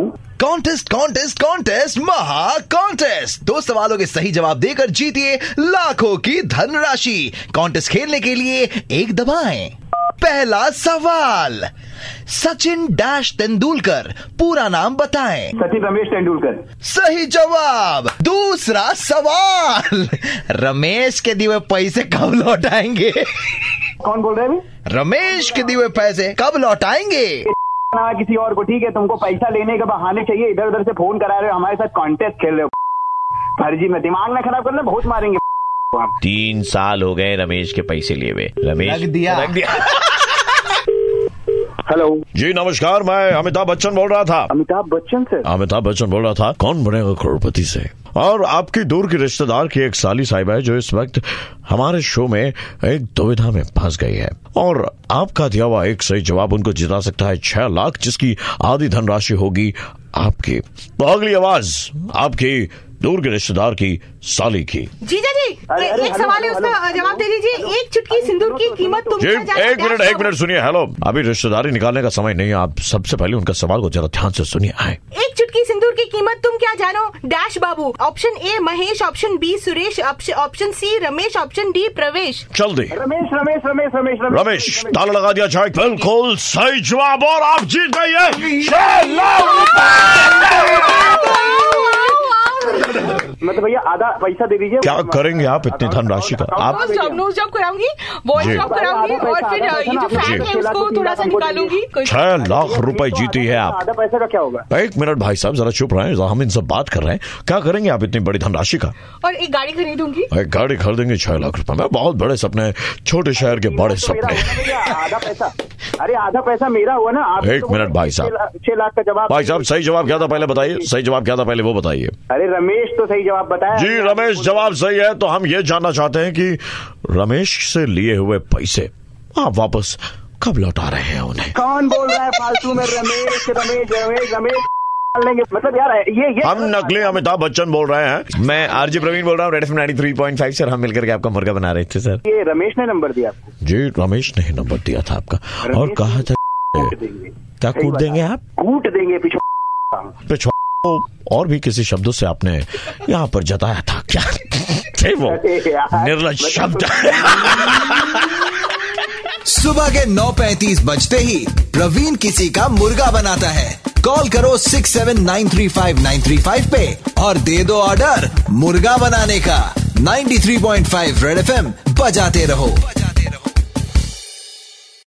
हूँ contest contest contest महा contest दो सवालों के सही जवाब देकर जीतिए लाखों की धनराशि। कॉन्टेस्ट खेलने के लिए एक दबाएँ। पहला सवाल सचिन डैश तेंदुलकर पूरा नाम बताएँ। सचिन रमेश तेंदुलकर। सही जवाब दूसरा सवाल रमेश के दिए पैसे कब लौटाएँगे? कौन बोल रहे हैं रमेश के दिए पैसे कब लौटाएँगे? ना किसी और को ठीक है? तुमको पैसा लेने के बहाने चाहिए। इधर उधर से फ़ोन करा रहे हो हमारे साथ कॉन्टेस्ट खेल रहे हो। फर्जी में दिमाग ना खराब करना बहुत मारेंगे। तीन साल हो गए रमेश के पैसे लिए हुए। रमेश रख दिया। रख दिया। हेलो जी नमस्कार मैं अमिताभ बच्चन बोल रहा था। अमिताभ बच्चन सर अमिताभ बच्चन बोल रहा था कौन बनेगा करोड़पति से? और आपकी दूर की रिश्तेदार की एक साली साहिबा है जो इस वक्त हमारे शो में एक दुविधा में फंस गई है। और आपका दिया हुआ एक सही जवाब उनको जिता सकता है छह लाख जिसकी आधी धनराशि होगी आपकी। तो अगली आवाज़ आपकी दूर के रिश्तेदार की साली की। जीजा जी अरे, अरे, एक सवाल है उसका जवाब दे दीजिए। एक चुटकी सिंदूर की कीमत तुम जी एक मिनट एक मिनट सुनिए हेलो। अभी रिश्तेदारी निकालने का समय नहीं है आप सबसे पहले उनका सवाल को जरा ध्यान से सुनिए आए। एक चुटकी सिंदूर की कीमत तुम क्या जानो? Dash Babu option A Mahesh option B Suresh option C Ramesh option D Pravesh. चल दे रमेश रमेश रमेश रमेश रमेश ताला लगा दिया जाए बिल्कुल सही जवाब और आप जीत गई है। लाख मतलब भैया आधा पैसा दे दीजिए क्या करेंगे आप इतनी धनराशि का? आप नोज़ जॉब कराऊँगी वॉइस जॉब कराऊँगी और फिर ये जो फ़ैन है छह लाख उसको थोड़ा सा निकालूँगी छह लाख रुपए जीती है आप। आधा पैसा का क्या होगा? एक मिनट भाई साहब जरा चुप रहे हम इनसे बात कर रहे हैं। क्या करेंगे आप इतनी बड़ी धनराशि का? और एक गाड़ी खरीदूँगी एक गाड़ी खरीदेंगे छह लाख रुपए। में बहुत बड़े सपने छोटे शहर के बड़े तो सपने। आधा पैसा। अरे आधा पैसा मेरा हुआ ना आप एक तो मिनट भाई साहब। छह लाख का जवाब भाई साहब सही जवाब क्या था पहले बताइए सही जवाब क्या था पहले वो बताइए। अरे रमेश तो सही जवाब बताया जी रमेश जवाब सही है तो हम ये जानना चाहते हैं कि रमेश से लिए हुए पैसे आप वापस कब लौटा रहे हैं उन्हें? कौन बोल रहा है फालतू में रमेश रमेश रमेश रमेश? मतलब यार ये ये हम नकली अमिताभ बच्चन बोल रहे हैं। मैं आरजी प्रवीण बोल रहा हूँ red F nine three point five sir हम मिलकर के आपका मुर्गा बना रहे थे सर। ये रमेश ने नंबर दिया आपको? जी रमेश ने ही नंबर दिया था आपका। और कहा था क्या कूट देंगे आप? कूट देंगे पीछे पिछवा और भी किसी शब्दों से आपने यहाँ पर जताया था क्या? थे वो? निर्लज शब्द। सुबह के 9:35 बजते ही प्रवीण किसी का मुर्गा बनाता है। कॉल करो 6793593 पे और दे दो ऑर्डर मुर्गा बनाने का। 93.5 रेड एफएम बजाते रहो।